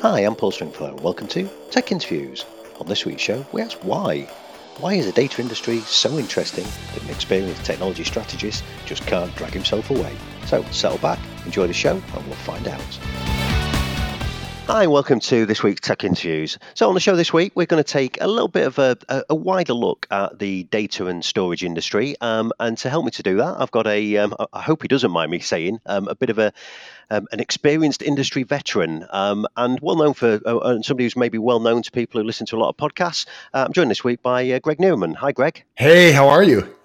Hi, I'm Paul Stringfellow, welcome to Tech Interviews. On this week's show, we ask why. Why is the data industry so interesting that an experienced technology strategist just can't drag himself away? So settle back, enjoy the show, and we'll find out. Hi, and welcome to this week's Tech Interviews. So, on the show this week, we're going to take a little bit of a, a, wider look at the data and storage industry. Um, and to help me to do that, I've got a, um, I hope he doesn't mind me saying, um, a bit of a, um, an experienced industry veteran um, and well known for uh, uh, somebody who's maybe well known to people who listen to a lot of podcasts. Uh, I'm joined this week by uh, Greg Knieriemen. Hi, Greg. Hey, how are you?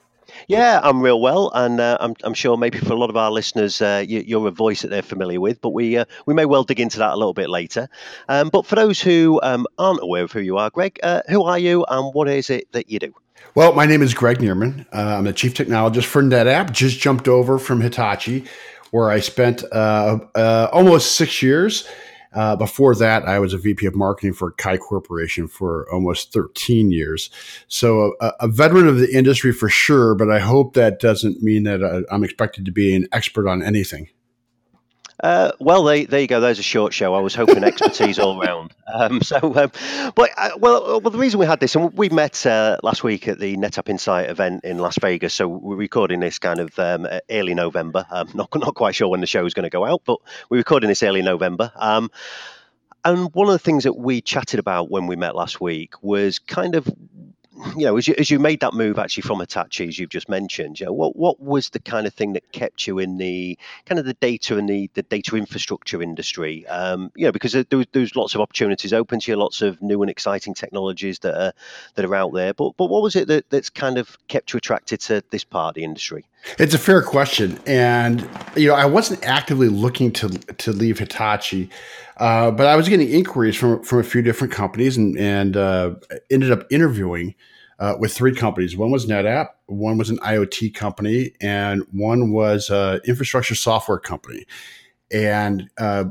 Yeah, I'm real well, and uh, I'm, I'm sure maybe for a lot of our listeners, uh, you, are a voice that they're familiar with, but we uh, we may well dig into that a little bit later. Um, but for those who um, aren't aware of who you are, Greg, uh, who are you, and what is it that you do? Well, my name is Greg Knieriemen. Uh, I'm the chief technologist for NetApp. Just jumped over from Hitachi, where I spent uh, almost six years. Uh, before that, I was a VP of marketing for Chi Corporation for almost 13 years. So, a, a veteran of the industry for sure, but I hope that doesn't mean that uh, I'm expected to be an expert on anything. Uh, well, there, there you go. There's a short show. I was hoping expertise all round. Um, so, um, but uh, well, well, the reason we had this, and we met uh, last week at the NetApp Insight event in Las Vegas. So we're recording this kind of um, early November. Um, not not quite sure when the show is going to go out, but we're recording this early November. Um, and one of the things that we chatted about when we met last week was kind of you know, as you, as you made that move actually from Hitachi, as you've just mentioned, you know, what what was the kind of thing that kept you in the kind of the data and the, the data infrastructure industry? Um, you know, because there was, there was lots of opportunities open to you, lots of new and exciting technologies that are that are out there. But but what was it that, that's kind of kept you attracted to this part of the industry? It's a fair question, and you know, I wasn't actively looking to to leave Hitachi, uh, but I was getting inquiries from from a few different companies, and and uh, ended up interviewing uh, with three companies. One was NetApp, one was an IoT company, and one was an infrastructure software company. And uh,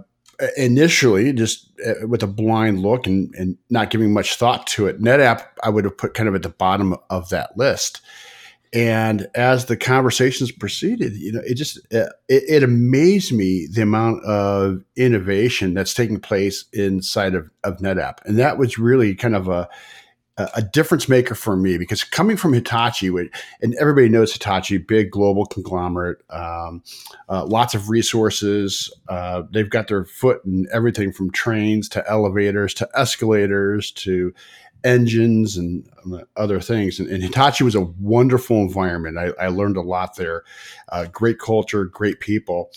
initially, just uh, with a blind look and, and not giving much thought to it, NetApp I would have put kind of at the bottom of that list. And as the conversations proceeded, you know, it just uh, it, it, amazed me the amount of innovation that's taking place inside of, of NetApp, and that was really kind of a a difference maker for me because coming from Hitachi, and everybody knows Hitachi, big global conglomerate, um, uh, lots of resources. Uh, they've got their foot in everything from trains to elevators to escalators to engines and um, other things. And, and, Hitachi was a wonderful environment. I, I learned a lot there. Uh, great culture, great people.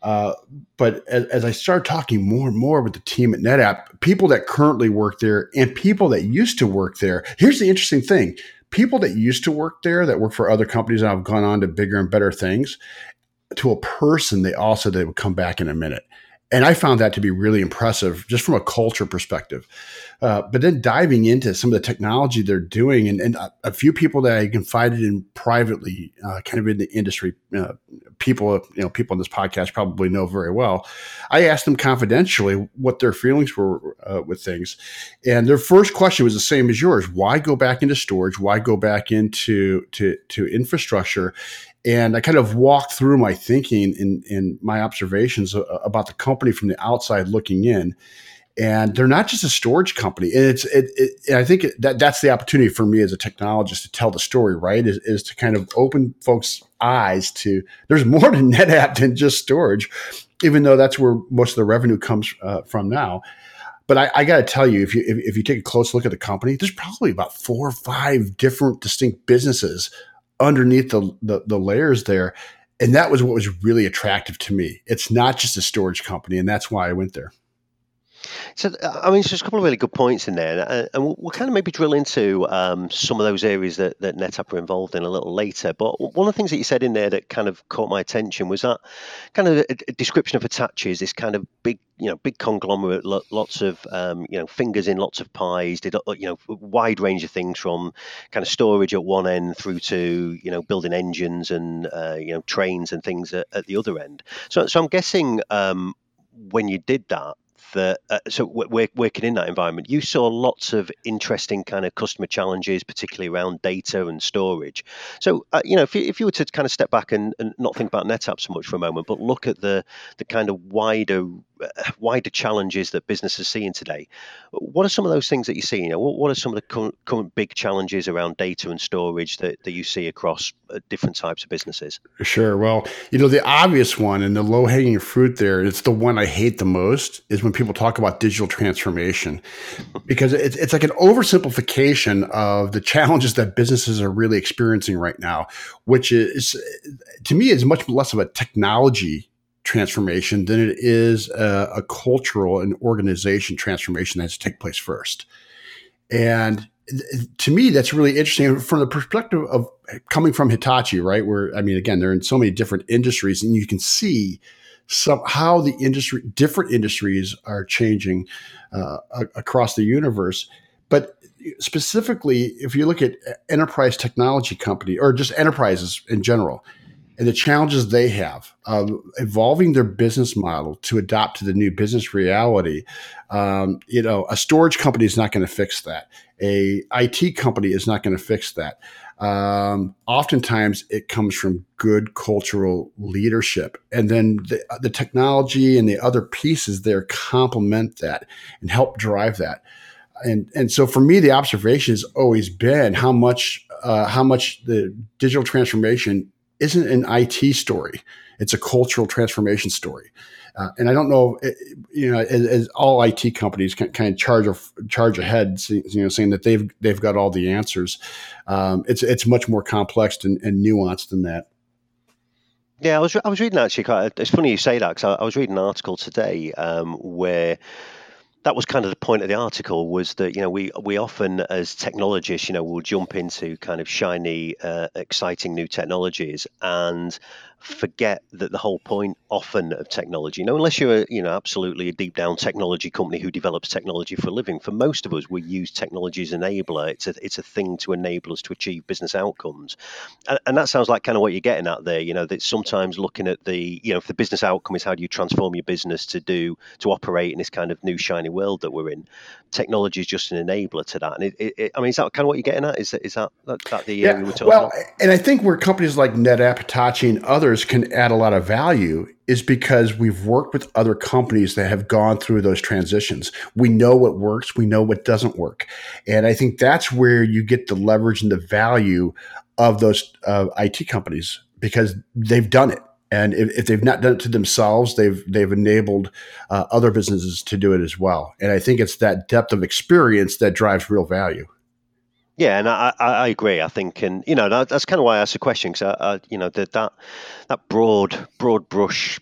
Uh, but as, as, I started talking more and more with the team at NetApp, people that currently work there and people that used to work there, here's the interesting thing people that used to work there that work for other companies and have gone on to bigger and better things, to a person, they also they would come back in a minute. And I found that to be really impressive just from a culture perspective. Uh, but then diving into some of the technology they're doing, and, and a, few people that I confided in privately, uh, kind of in the industry, uh, people, you know, people on this podcast probably know very well. I asked them confidentially what their feelings were uh, with things, and their first question was the same as yours: Why go back into storage? Why go back into to to infrastructure? And I kind of walked through my thinking and, and my observations uh, about the company from the outside looking in and they're not just a storage company. And it's it, it I think that that's the opportunity for me as a technologist to tell the story, right? Is, is to kind of open folks' eyes to there's more to NetApp than just storage, even though that's where most of the revenue comes uh, from now. But I, I got to tell you, if you if, if you take a close look at the company, there's probably about four or five different distinct businesses underneath the, the, the layers there. And that was what was really attractive to me. It's not just a storage company, and that's why I went there. So, uh, I mean, there's a couple of really good points in there, and, we'll, kind of maybe drill into um, some of those areas that, that NetApp are involved in a little later. But one of the things that you said in there that kind of caught my attention was that kind of a, a description of Hitachi is this kind of big, you know, big conglomerate, lots of, um, you know, fingers in lots of pies, did, uh, you know, wide range of things from kind of storage at one end through to, you know, building engines and, uh, you know, trains and things at, at, the other end. So, so I'm guessing um, when you did that, that uh, so working in that environment you saw lots of interesting kind of customer challenges particularly around data and storage. So uh, you know if you, if you were to kind of step back and, and not think about netapp so much for a moment but look at the the kind of wider wider challenges that businesses are seeing today. What are some of those things that you see? You know, what, what are some of the current, current big challenges around data and storage that, that you see across uh, different types of businesses? Sure. Well, you know, the obvious one and the low hanging fruit there, it's the one I hate the most, is when people talk about digital transformation, because it's, it's like an oversimplification of the challenges that businesses are really experiencing right now, which is, to me, is much less of a technology transformation than it is a, a cultural and organization transformation that has to take place first. And to me, that's really interesting from the perspective of coming from Hitachi, right? Where I mean, again, they're in so many different industries, and you can see some how the industry, different industries, are changing uh, across the universe. But specifically, if you look at enterprise technology company or just enterprises in general, and the challenges they have of evolving their business model to adapt to the new business reality. Um, you know, a storage company is not going to fix that. A IT company is not going to fix that. Um, oftentimes, it comes from good cultural leadership, and then the, the technology and the other pieces there complement that and help drive that and and so for me the observation has always been how much uh, how much the digital transformation isn't an IT story. It's a cultural transformation story. Uh, and I don't know, you know, as, as all IT companies can kind of charge charge ahead, you know, saying that they've they've got all the answers. Um, it's it's much more complex and, and, nuanced than that. Yeah, I was I was reading actually. It's funny you say that because I, I, was reading an article today um, where that was kind of the point of the article was that you know we we often as technologists you know will jump into kind of shiny uh, exciting new technologies. And forget that the whole point often of technology, you know, unless you're, you know, absolutely a deep down technology company who develops technology for a living, for most of us, we use technology as an enabler. It's a, it's a thing to enable us to achieve business outcomes. And, and that sounds like kind of what you're getting at there, you know, that sometimes looking at the, you know, if the business outcome is how do you transform your business to do, to operate in this kind of new shiny world that we're in, technology is just an enabler to that. And it, it, it I mean, is that kind of what you're getting at? Is that, is that, that, that the yeah, area we're talking well, about? And I think where companies like NetApp, Hitachi, and others others can add a lot of value is because we've worked with other companies that have gone through those transitions. We know what works, we know what doesn't work. And I think that's where you get the leverage and the value of those uh, IT companies because they've done it. And if, if, they've not done it to themselves, they've they've enabled uh, other businesses to do it as well. And I think it's that depth of experience that drives real value. Yeah, and I, I, agree. I think, and you know, that, that's kind of why I asked the question because I, uh, I, uh, you know, that that that broad broad brush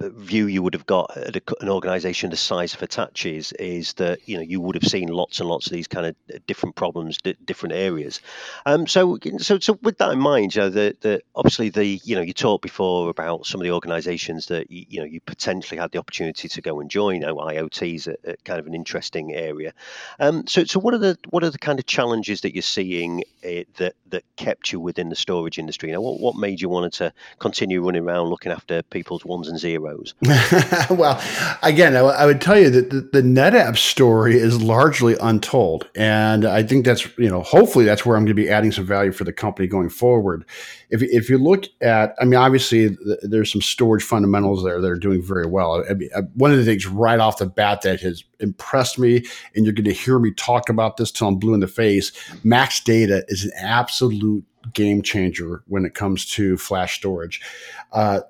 view you would have got at a, an organisation the size of Hitachi's is that you know you would have seen lots and lots of these kind of different problems, d- different areas. Um, so so so with that in mind, you know, the, the obviously the you know you talked before about some of the organisations that you, you know you potentially had the opportunity to go and join. You know, IoT is a, a kind of an interesting area. Um, so so what are the what are the kind of challenges that you're seeing uh, that that kept you within the storage industry? You know, what what made you wanted to continue running around looking after people's ones ones and zeros. well, again, I, would tell you that the, the NetApp story is largely untold, and I think that's you know hopefully that's where I'm going to be adding some value for the company going forward. If if you look at, I mean, obviously th- there's some storage fundamentals there that are doing very well. I mean, one of the things right off the bat that has impressed me, and you're going to hear me talk about this till I'm blue in the face. Max Data is an absolute game changer when it comes to flash storage. Uh,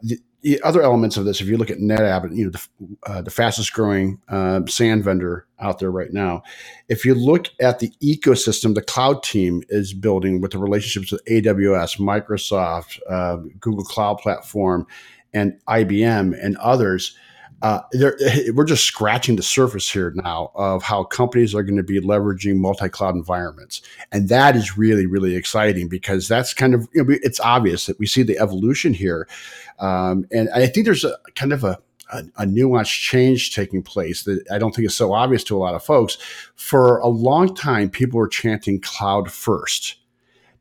other elements of this, if you look at NetApp, you know the, uh, the fastest growing uh, SAN vendor out there right now. If you look at the ecosystem, the cloud team is building with the relationships with AWS, Microsoft, uh, Google Cloud Platform, and IBM and others uh, we're just scratching the surface here now of how companies are going to be leveraging multi-cloud environments, and that is really, really exciting because that's kind of you know, it's obvious that we see the evolution here, um, and I think there's a kind of a, a, a nuanced change taking place that I don't think is so obvious to a lot of folks. For a long time, people were chanting cloud first.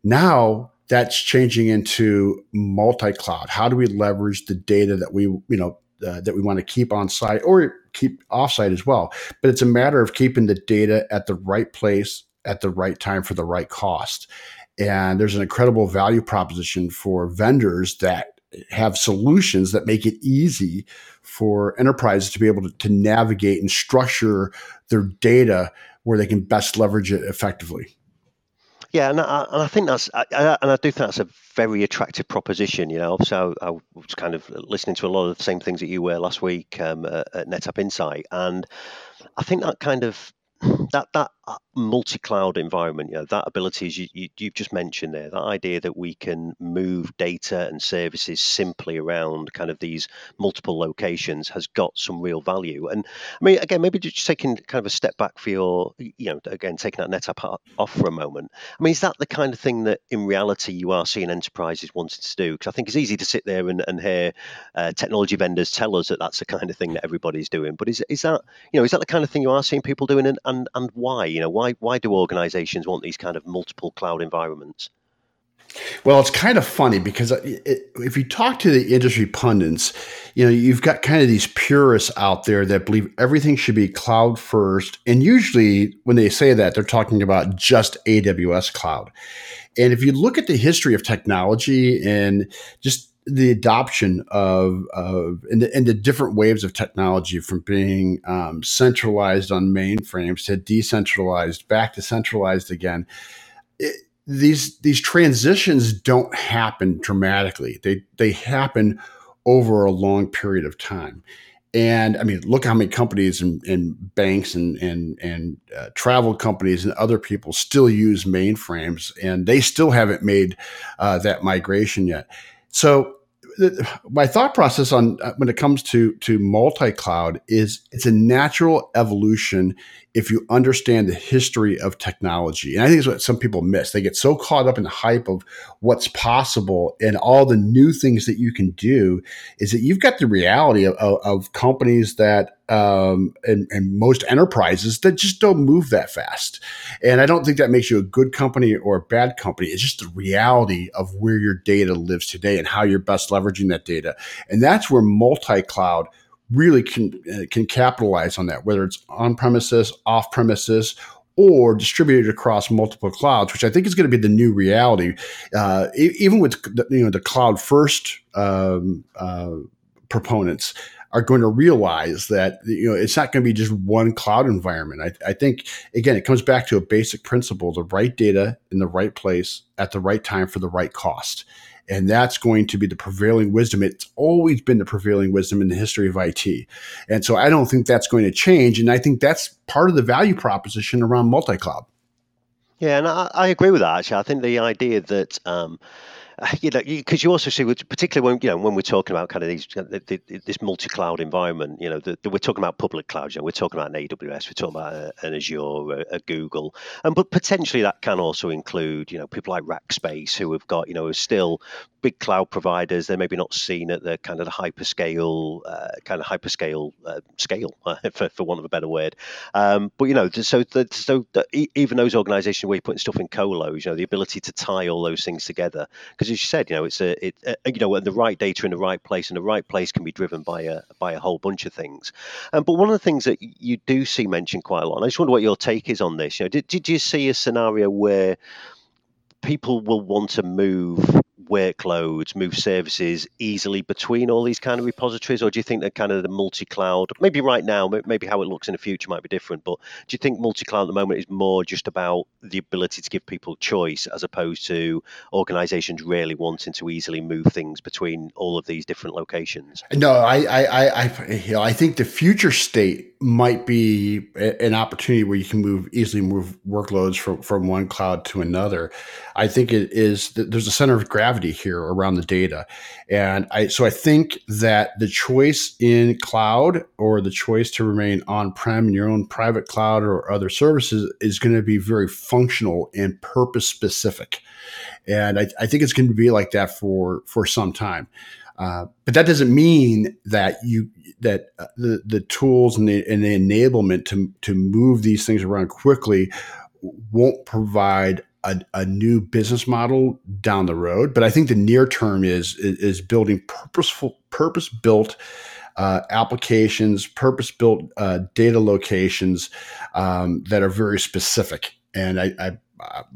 Now that's changing into multi-cloud. How do we leverage the data that we, you know, uh, that we want to keep on site or keep offsite as well. But it's a matter of keeping the data at the right place at the right time for the right cost. And there's an incredible value proposition for vendors that have solutions that make it easy for enterprises to be able to, to navigate and structure their data where they can best leverage it effectively. Yeah, and I, and I think that's I, and I do think that's a very attractive proposition. You know, so I, was kind of listening to a lot of the same things that you were last week um, at, NetApp Insight, and I think that kind of that that multi-cloud environment, you know, that ability as you, you you've just mentioned there, that idea that we can move data and services simply around kind of these multiple locations has got some real value. And I mean, again, maybe just taking kind of a step back for your, you know, again taking that NetApp off for a moment. I mean, is that the kind of thing that in reality you are seeing enterprises wanting to do? Because I think it's easy to sit there and, and hear uh, technology vendors tell us that that's the kind of thing that everybody's doing. But is is that you know is that the kind of thing you are seeing people doing, and and, and why? You know, why why do organizations want these kind of multiple cloud environments? Well, it's kind of funny because uh, it, if you talk to the industry pundits, you know, you've got kind of these purists out there that believe everything should be cloud first. And usually when they say that, they're talking about just AWS cloud. And if you look at the history of technology and just the adoption of, of and, the, the different waves of technology from being um, centralized on mainframes to decentralized back to centralized again it, these these transitions don't happen dramatically they they happen over a long period of time and I mean, look how many companies and, and banks and and and uh, travel companies and other people still use mainframes, and they still haven't made uh, that migration yet. So my thought process on uh, when it comes to to multi-cloud is it's a natural evolution if you understand the history of technology. And I think it's what some people miss. They get so caught up in the hype of what's possible and all the new things that you can do is that you've got the reality of, of, of companies that um, and, and most enterprises that just don't move that fast. And I don't think that makes you a good company or a bad company. It's just the reality of where your data lives today and how you're best leveraging that data. And that's where multi-cloud really can uh, can capitalize on that, whether it's on premises, off premises, or distributed across multiple clouds, which I think is going to be the new reality. Uh, even with you know the cloud first um, uh, proponents are going to realize that you know it's not going to be just one cloud environment. I, I, think again it comes back to a basic principle: the right data in the right place at the right time for the right cost. And that's going to be the prevailing wisdom. It's always been the prevailing wisdom in the history of IT. And so I don't think that's going to change. And I think that's part of the value proposition around multi cloud. Yeah, and I, I, agree with that. Actually, I think the idea that um, you know, because you, also see, particularly when you know when we're talking about kind of these this multi-cloud environment, you know, the, the, we're talking about public clouds. You know, we're talking about an AWS, we're talking about a, an Azure, a, a Google, and but potentially that can also include, you know, people like Rackspace who have got, you know, still big cloud providers. They're maybe not seen at the kind of the hyperscale, uh, kind of hyperscale uh, scale, for, for want of a better word. Um, but you know, so the, so the, even those organisations where you're putting stuff in colos, you know, the ability to tie all those things together because because as you said, you know, it's a, it, uh, you know, the right data in the right place, and the right place can be driven by a by a whole bunch of things. Um, but one of the things that you do see mentioned quite a lot, and I just wonder what your take is on this. You know, did did you see a scenario where people will want to move workloads, move services easily between all these kind of repositories, or do you think that kind of the multi-cloud, maybe right now, maybe how it looks in the future might be different, but do you think multi-cloud at the moment is more just about the ability to give people choice as opposed to organizations really wanting to easily move things between all of these different locations? No, I, I, I, you know, I think the future state might be an opportunity where you can move easily move workloads from, from one cloud to another. I think it is there's a center of gravity here around the data. And I so I think that the choice in cloud or the choice to remain on-prem in your own private cloud or other services is going to be very functional and purpose specific. And I, I think it's going to be like that for for some time. Uh, but that doesn't mean that you that uh, the the tools and the, and the enablement to to move these things around quickly won't provide a, a, new business model down the road. But I think the near term is is, building purposeful, purpose built uh, applications, purpose built uh, data locations um, that are very specific. And I, I,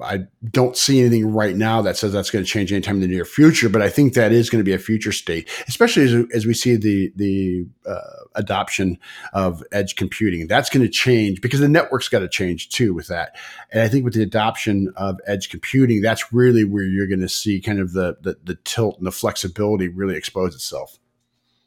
I don't see anything right now that says that's going to change anytime in the near future, but I think that is going to be a future state, especially as, as we see the the uh, adoption of edge computing. That's going to change because the network's got to change too with that. And I think with the adoption of edge computing, that's really where you're going to see kind of the, the the tilt and the flexibility really expose itself.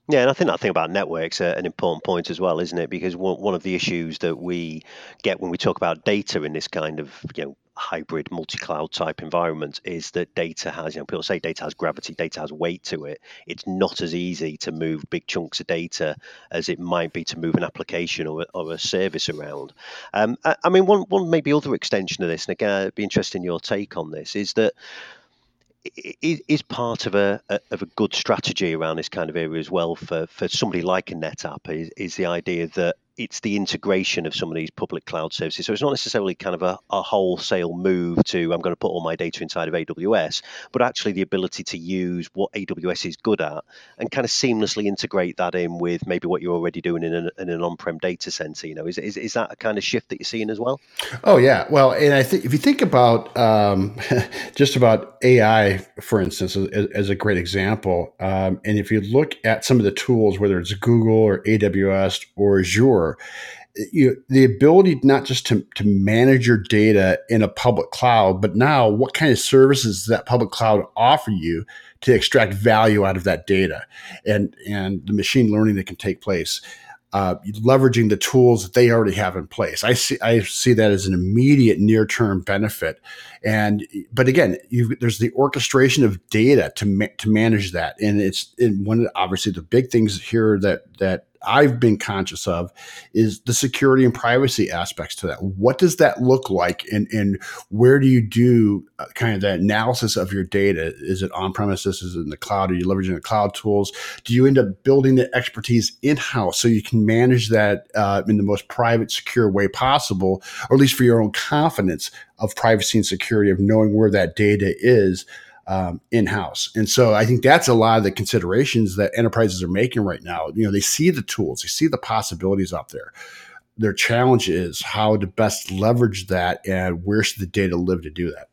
Yeah, and I think that thing about networks are an important point as well, isn't it? Because one, one of the issues that we get when we talk about data in this kind of you know hybrid multi-cloud type environment is that data has you know people say data has gravity data has weight to it. It's not as easy to move big chunks of data as it might be to move an application or, or a service around. Um, I, I, mean one, one maybe other extension of this and again i'd be interested in your take on this is that is part of a, of a good strategy around this kind of area as well for, for somebody like a NetApp is, is the idea that it's the integration of some of these public cloud services. So it's not necessarily kind of a, a, wholesale move to I'm going to put all my data inside of AWS, but actually the ability to use what AWS is good at and kind of seamlessly integrate that in with maybe what you're already doing in an, in an on-prem data center. You know, is, is, is that a kind of shift that you're seeing as well? Oh yeah, well, and I think if you think about um, just about AI, for instance, as, as a great example, um, and if you look at some of the tools, whether it's Google or AWS or Azure you, the ability not just to, to manage your data in a public cloud, but now what kind of services does that public cloud offer you to extract value out of that data and, and the machine learning that can take place. Uh, leveraging the tools that they already have in place. I see I see that as an immediate near term benefit, and but again, there's the orchestration of data to ma- to manage that, and it's and one of the, obviously the big things here that that I've been conscious of is the security and privacy aspects to that. What does that look like, and and where do you do uh, kind of that analysis of your data? Is it on premises? Is it in the cloud? Are you leveraging the cloud tools? Do you end up building the expertise in house so you can manage that uh, in the most private, secure way possible, or at least for your own confidence of privacy and security of knowing where that data is? Um, in house. And so I think that's a lot of the considerations that enterprises are making right now. You know, they see the tools, they see the possibilities out there. Their challenge is how to best leverage that and where should the data live to do that.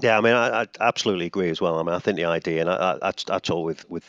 Yeah, I mean, I, I absolutely agree as well. I mean, I think the idea, and I, I, I talk with with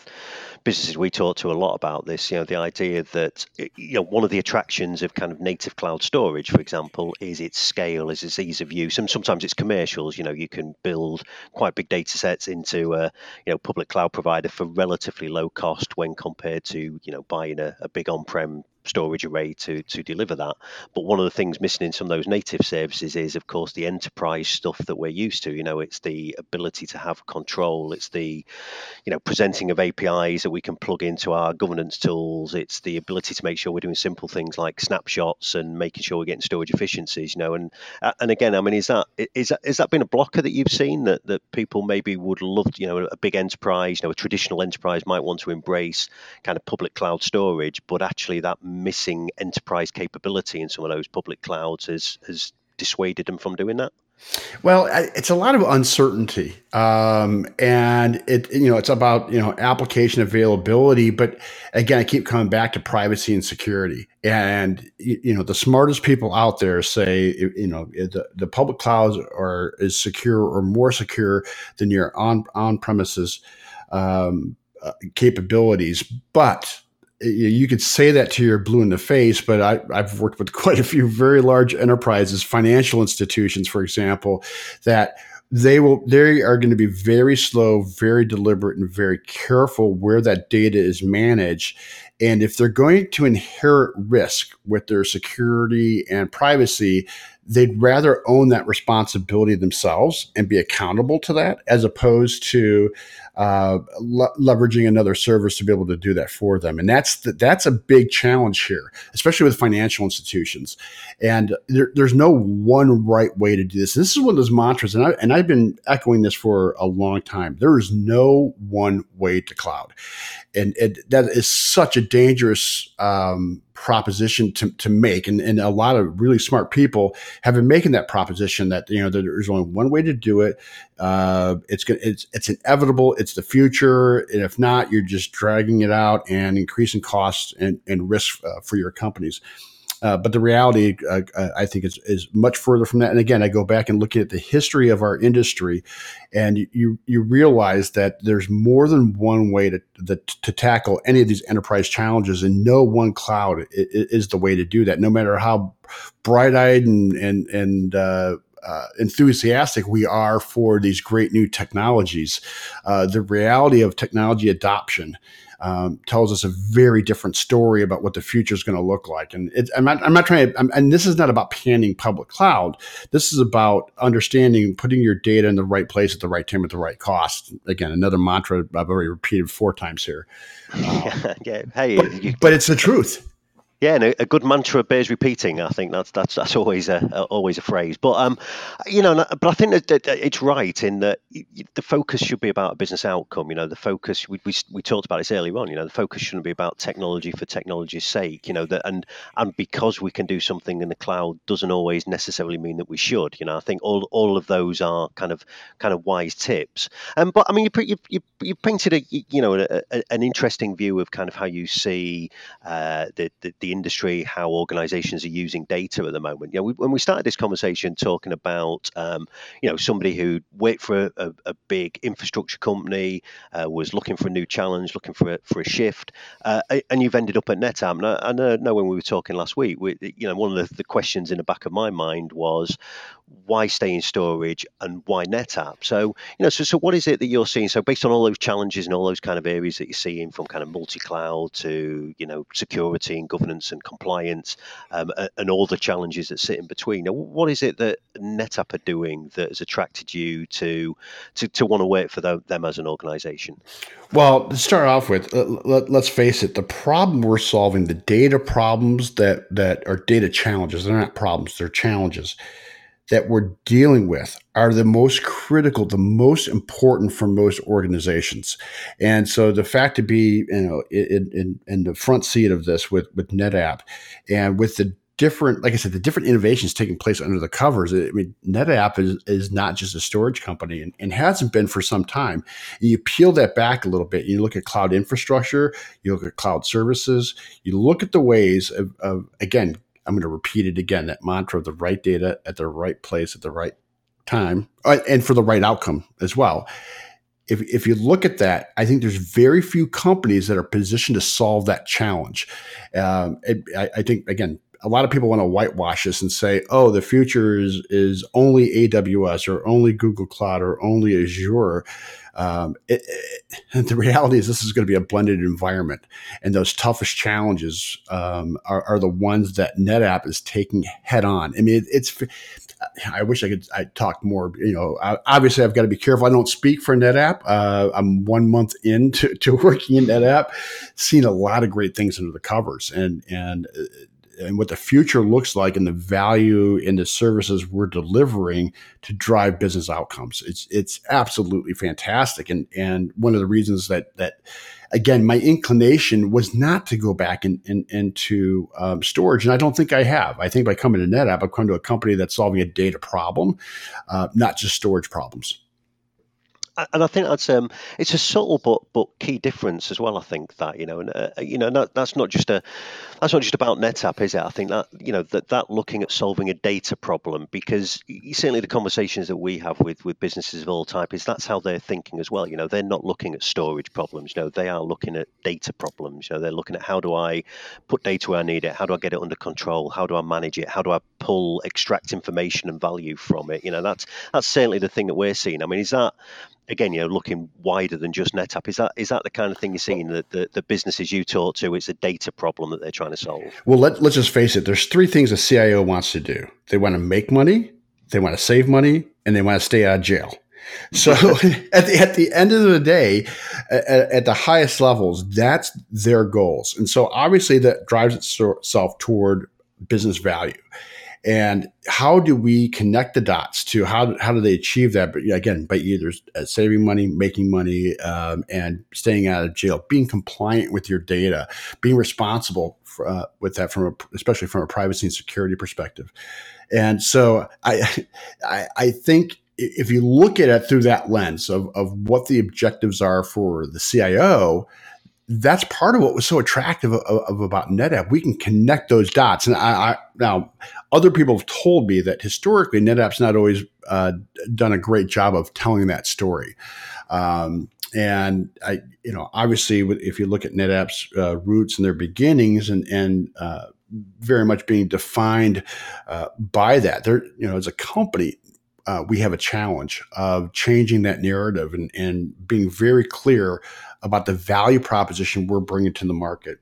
businesses we talk to a lot about this. You know, the idea that you know one of the attractions of kind of native cloud storage, for example, is its scale, is its ease of use, and sometimes it's commercials. You know, you can build quite big data sets into a you know public cloud provider for relatively low cost when compared to you know buying a, a big on-prem storage array to to deliver that. But one of the things missing in some of those native services is, of course, the enterprise stuff that we're used to. You know, it's the ability to have control. It's the you know presenting of APIs that we can plug into our governance tools. It's the ability to make sure we're doing simple things like snapshots and making sure we're getting storage efficiencies. You know, and uh, and again, I mean, is that is that has that been a blocker that you've seen that that people maybe would love? You know, a big enterprise, you know, a traditional enterprise might want to embrace kind of public cloud storage, but actually that missing enterprise capability in some of those public clouds has has dissuaded them from doing that? Well, it's a lot of uncertainty, um, and it you know it's about you know application availability. But again, I keep coming back to privacy and security. And you know the smartest people out there say you know the, the public clouds are is secure or more secure than your on on premises um, uh, capabilities, but you could say that to your blue in the face, but I, have worked with quite a few very large enterprises, financial institutions, for example, that they will they are going to be very slow, very deliberate, and very careful where that data is managed. And if they're going to inherit risk with their security and privacy, they'd rather own that responsibility themselves and be accountable to that as opposed to uh, le- leveraging another service to be able to do that for them. And that's the, that's a big challenge here, especially with financial institutions. And there, there's no one right way to do this. This is one of those mantras, and I and I've been echoing this for a long time. There is no one way to cloud, and it, that is such a dangerous um, proposition to, to make. And, and a lot of really smart people have been making that proposition that you know there's only one way to do it. Uh, it's gonna, it's it's inevitable. It's the future. And if not you're just dragging it out and increasing costs and, and risk uh, for your companies Uh, but the reality, uh, uh, I think, is, is much further from that. And again, I go back and look at the history of our industry, and you you realize that there's more than one way to the, to tackle any of these enterprise challenges, and no one cloud is, is the way to do that. No matter how bright eyed and and and uh, uh, enthusiastic we are for these great new technologies, uh, the reality of technology adoption um, tells us a very different story about what the future is going to look like. And it, I'm, not, I'm not trying to, I'm, and this is not about panning public cloud. This is about understanding, putting your data in the right place at the right time at the right cost. Again, another mantra I've already repeated four times here. Um. Hey, but, you, but it's the truth. Yeah, and a, a, good mantra bears repeating. I think that's that's that's always a, always a phrase. But um, you know, but I think that, it's right in that the focus should be about a business outcome. You know, the focus we, we we talked about this earlier on. You know, the focus shouldn't be about technology for technology's sake. You know, that and and because we can do something in the cloud doesn't always necessarily mean that we should. You know, I think all all of those are kind of kind of wise tips. Um, but I mean, you you you, you painted a you know a, a, an interesting view of kind of how you see uh, the, the, the industry, how organizations are using data at the moment. You know, we, when we started this conversation talking about, um, you know, somebody who worked for a, a big infrastructure company, uh, was looking for a new challenge, looking for a, for a shift, uh, and you've ended up at NetApp. And I, I, know when we were talking last week, we, you know, one of the, the questions in the back of my mind was, why stay in storage and why NetApp? So, you know, so, so what is it that you're seeing? So, based on all those challenges and all those kind of areas that you're seeing from kind of multi cloud to, you know, security and governance and compliance um, and all the challenges that sit in between, what is it that NetApp are doing that has attracted you to to, to want to work for them, them as an organization? Well, to start off with, let, us face it, the problem we're solving, the data problems that, that are data challenges, they're not problems, they're challenges that we're dealing with are the most critical, the most important for most organizations. And so the fact to be, you know, in, in, in the front seat of this with, with NetApp and with the different, like I said, the different innovations taking place under the covers. I mean, NetApp is, is not just a storage company and, and hasn't been for some time. And you peel that back a little bit. You look at cloud infrastructure, you look at cloud services, you look at the ways of, of again, I'm going to repeat it again that mantra of the right data at the right place at the right time uh, and for the right outcome as well. If, if you look at that, I think there's very few companies that are positioned to solve that challenge. Um, it, I, I think, again, a lot of people want to whitewash this and say, "Oh, the future is is only AWS or only Google Cloud or only Azure." Um, it, it, the reality is, this is going to be a blended environment, and those toughest challenges um, are, are, the ones that NetApp is taking head on. I mean, it, it's. I wish I could. I talk more. You know, obviously, I've got to be careful. I don't speak for NetApp. Uh, I'm one month into to working in NetApp, seen a lot of great things under the covers, and and uh, and what the future looks like and the value in the services we're delivering to drive business outcomes. It's it's absolutely fantastic. And and one of the reasons that that again, my inclination was not to go back in, in, into um, storage, and I don't think I have. I think by coming to NetApp, I've come to a company that's solving a data problem, uh, not just storage problems and I think that's um, it's a subtle but but key difference as well. I think that you know, and uh, you know, that, that's not just a that's not just about NetApp, is it? I think that you know that that looking at solving a data problem because certainly the conversations that we have with with businesses of all type is that's how they're thinking as well. You know, they're not looking at storage problems. You know, they are looking at data problems. You know, they're looking at how do I put data where I need it? How do I get it under control? How do I manage it? How do I pull extract information and value from it? You know, that's that's certainly the thing that we're seeing. I mean, is that again, you know, looking wider than just NetApp. Is that is that the kind of thing you're seeing that the, the businesses you talk to, it's a data problem that they're trying to solve? Well, let, let's just face it. There's three things a CIO wants to do. They want to make money, they want to save money, and they want to stay out of jail. So at the, at the end of the day, at, at, the highest levels, that's their goals. And so obviously that drives itself toward business value and how do we connect the dots to how, how do they achieve that? But again by either uh, saving money making money um, and staying out of jail being compliant with your data being responsible for, uh, with that from a, especially from a privacy and security perspective. And so I, I, I think if you look at it through that lens of, of what the objectives are for the CIO, that's part of what was so attractive of, of, about NetApp. We can connect those dots. And I, I, now other people have told me that historically NetApp's not always uh, done a great job of telling that story. Um, and I, you know, obviously, if you look at NetApp's uh, roots and their beginnings, and and uh, very much being defined uh, by that, there, you know, as a company, uh, we have a challenge of changing that narrative and, and being very clear about the value proposition we're bringing to the market.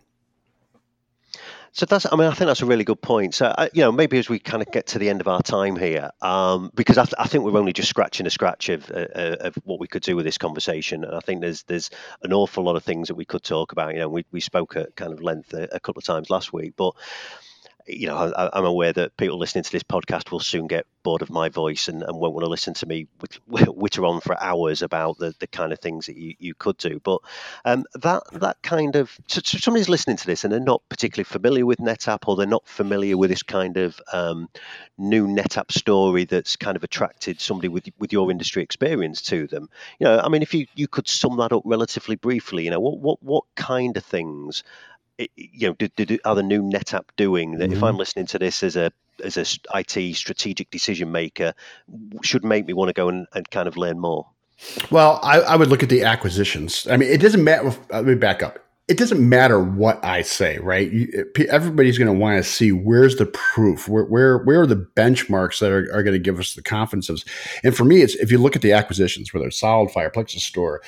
So that's, I mean, I think that's a really good point. So, uh, you know, maybe as we kind of get to the end of our time here, um, because I, th- I, think we're only just scratching a scratch of, uh, uh, of what we could do with this conversation, and I think there's there's an awful lot of things that we could talk about. You know, we we spoke at kind of length a, a couple of times last week, but you know, I, am aware that people listening to this podcast will soon get bored of my voice and, and won't want to listen to me witter on for hours about the, the kind of things that you, you could do. But um, that that kind of so, so somebody's listening to this and they're not particularly familiar with NetApp or they're not familiar with this kind of um, new NetApp story that's kind of attracted somebody with with your industry experience to them. You know, I mean, if you, you could sum that up relatively briefly, you know, what what what kind of things you know, do, do, are the new NetApp doing that? Mm-hmm. If I'm mm-hmm. listening to this as a as a IT strategic decision maker, should make me want to go and, and kind of learn more. Well, I, I, would look at the acquisitions. I mean, it doesn't matter. Let me back up. It doesn't matter what I say, right? You, everybody's going to want to see where's the proof, where where where are the benchmarks that are, are going to give us the confidence of. And for me, it's if you look at the acquisitions, whether it's SolidFire, Plexistor,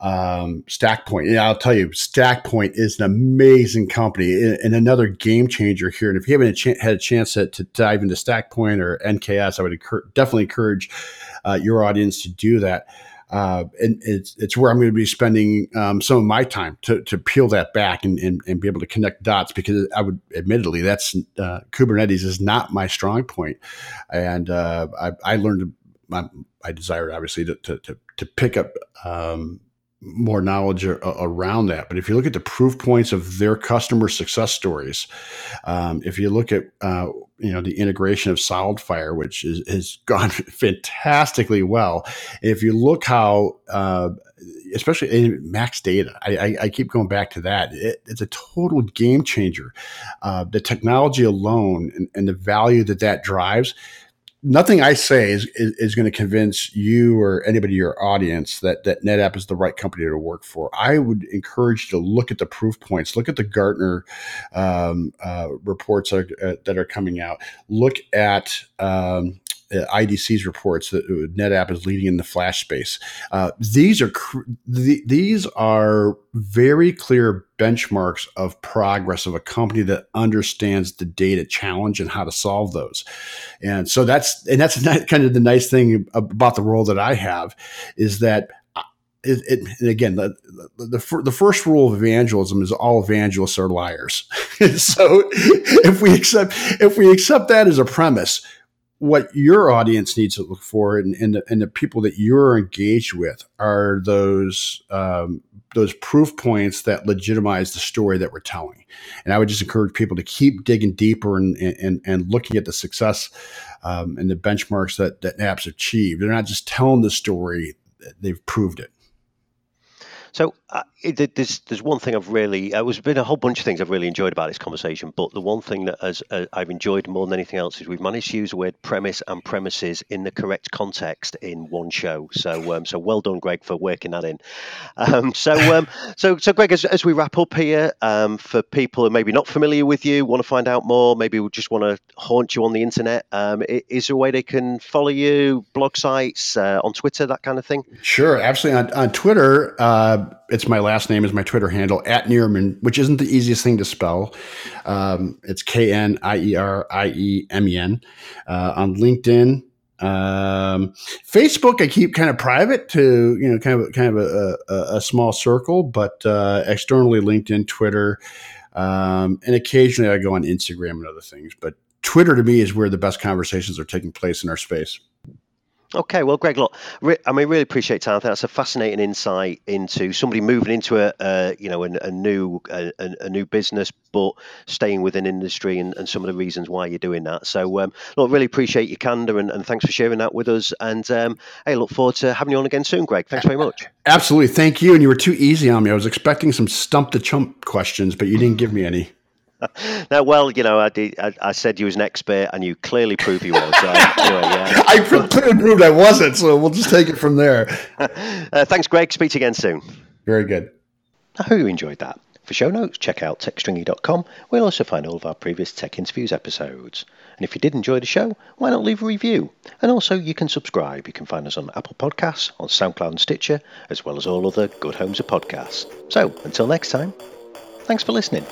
um, StackPoint. And I'll tell you, StackPoint is an amazing company and, another game changer here. And if you haven't had a chance to, to, dive into StackPoint or NKS, I would definitely encourage uh, your audience to do that. Uh, and it's it's where I'm going to be spending um, some of my time to, to peel that back and, and, and, be able to connect dots because I would admittedly that's uh, Kubernetes is not my strong point, and uh, I, I, learned my, I desired obviously to, to, to pick up um, more knowledge around that. But if you look at the proof points of their customer success stories, um, if you look at uh, you know the integration of SolidFire, which is, has gone fantastically well, if you look how uh, especially in max data, I, I, I, keep going back to that. It, it's a total game changer. Uh, the technology alone and, and the value that that drives nothing I say is, is, is going to convince you or anybody in your audience that, that NetApp is the right company to work for. I would encourage you to look at the proof points, look at the Gartner um, uh, reports that are, uh, that are, coming out, look at um, uh, IDC's reports that NetApp is leading in the flash space. Uh, these are cr- th- these are very clear benchmarks of progress of a company that understands the data challenge and how to solve those. And so that's and that's kind of the nice thing about the role that I have is that uh, it, it, and again, the, the, the, first rule of evangelism is all evangelists are liars. so if we accept, if we accept that as a premise, what your audience needs to look for and, and, the, and the people that you're engaged with are those um, those proof points that legitimize the story that we're telling. And I would just encourage people to keep digging deeper and and, and looking at the success um, and the benchmarks that that NetApp's achieved. They're not just telling the story; they've proved it. So uh, it, there's there's one thing I've really uh, there's been a whole bunch of things I've really enjoyed about this conversation, but the one thing that has, uh, I've enjoyed more than anything else is we've managed to use the word premise and premises in the correct context in one show. So um, so well done, Greg, for working that in. Um, so um, so so Greg, as, as we wrap up here, um, for people who maybe not familiar with you, want to find out more, maybe we just want to haunt you on the internet. Um, is there a way they can follow you, blog sites, uh, on Twitter, that kind of thing? Sure, absolutely. On, on Twitter. It's my last name is my Twitter handle at Knieriemen, which isn't the easiest thing to spell. Um, it's K N I E R I E M E N. Uh, on LinkedIn, um, Facebook, I keep kind of private to you know kind of kind of a, a, a small circle, but uh, externally LinkedIn, Twitter, um, and occasionally I go on Instagram and other things. But Twitter to me is where the best conversations are taking place in our space. Okay, well, Greg, look, re- I mean, really appreciate time. I think that's a fascinating insight into somebody moving into a, uh, you know, a, a new, a, a, new business, but staying within industry and, and some of the reasons why you're doing that. So, um, look, really appreciate your candor and, and thanks for sharing that with us. And um, hey, look forward to having you on again soon, Greg. Thanks very much. Absolutely, thank you. And you were too easy on me. I was expecting some stump the chump questions, but you didn't give me any. now, well, you know, I, did, I, I, said you was an expert, and you clearly proved you was. So, anyway, yeah. I clearly proved I wasn't, so we'll just take it from there. uh, thanks, Greg. Speak to you again soon. Very good. I hope you enjoyed that. For show notes, check out techstringy.com. We'll also find all of our previous Tech Interviews episodes. And if you did enjoy the show, why not leave a review? And also, you can subscribe. You can find us on Apple Podcasts, on SoundCloud and Stitcher, as well as all other good homes of podcasts. So, until next time, thanks for listening.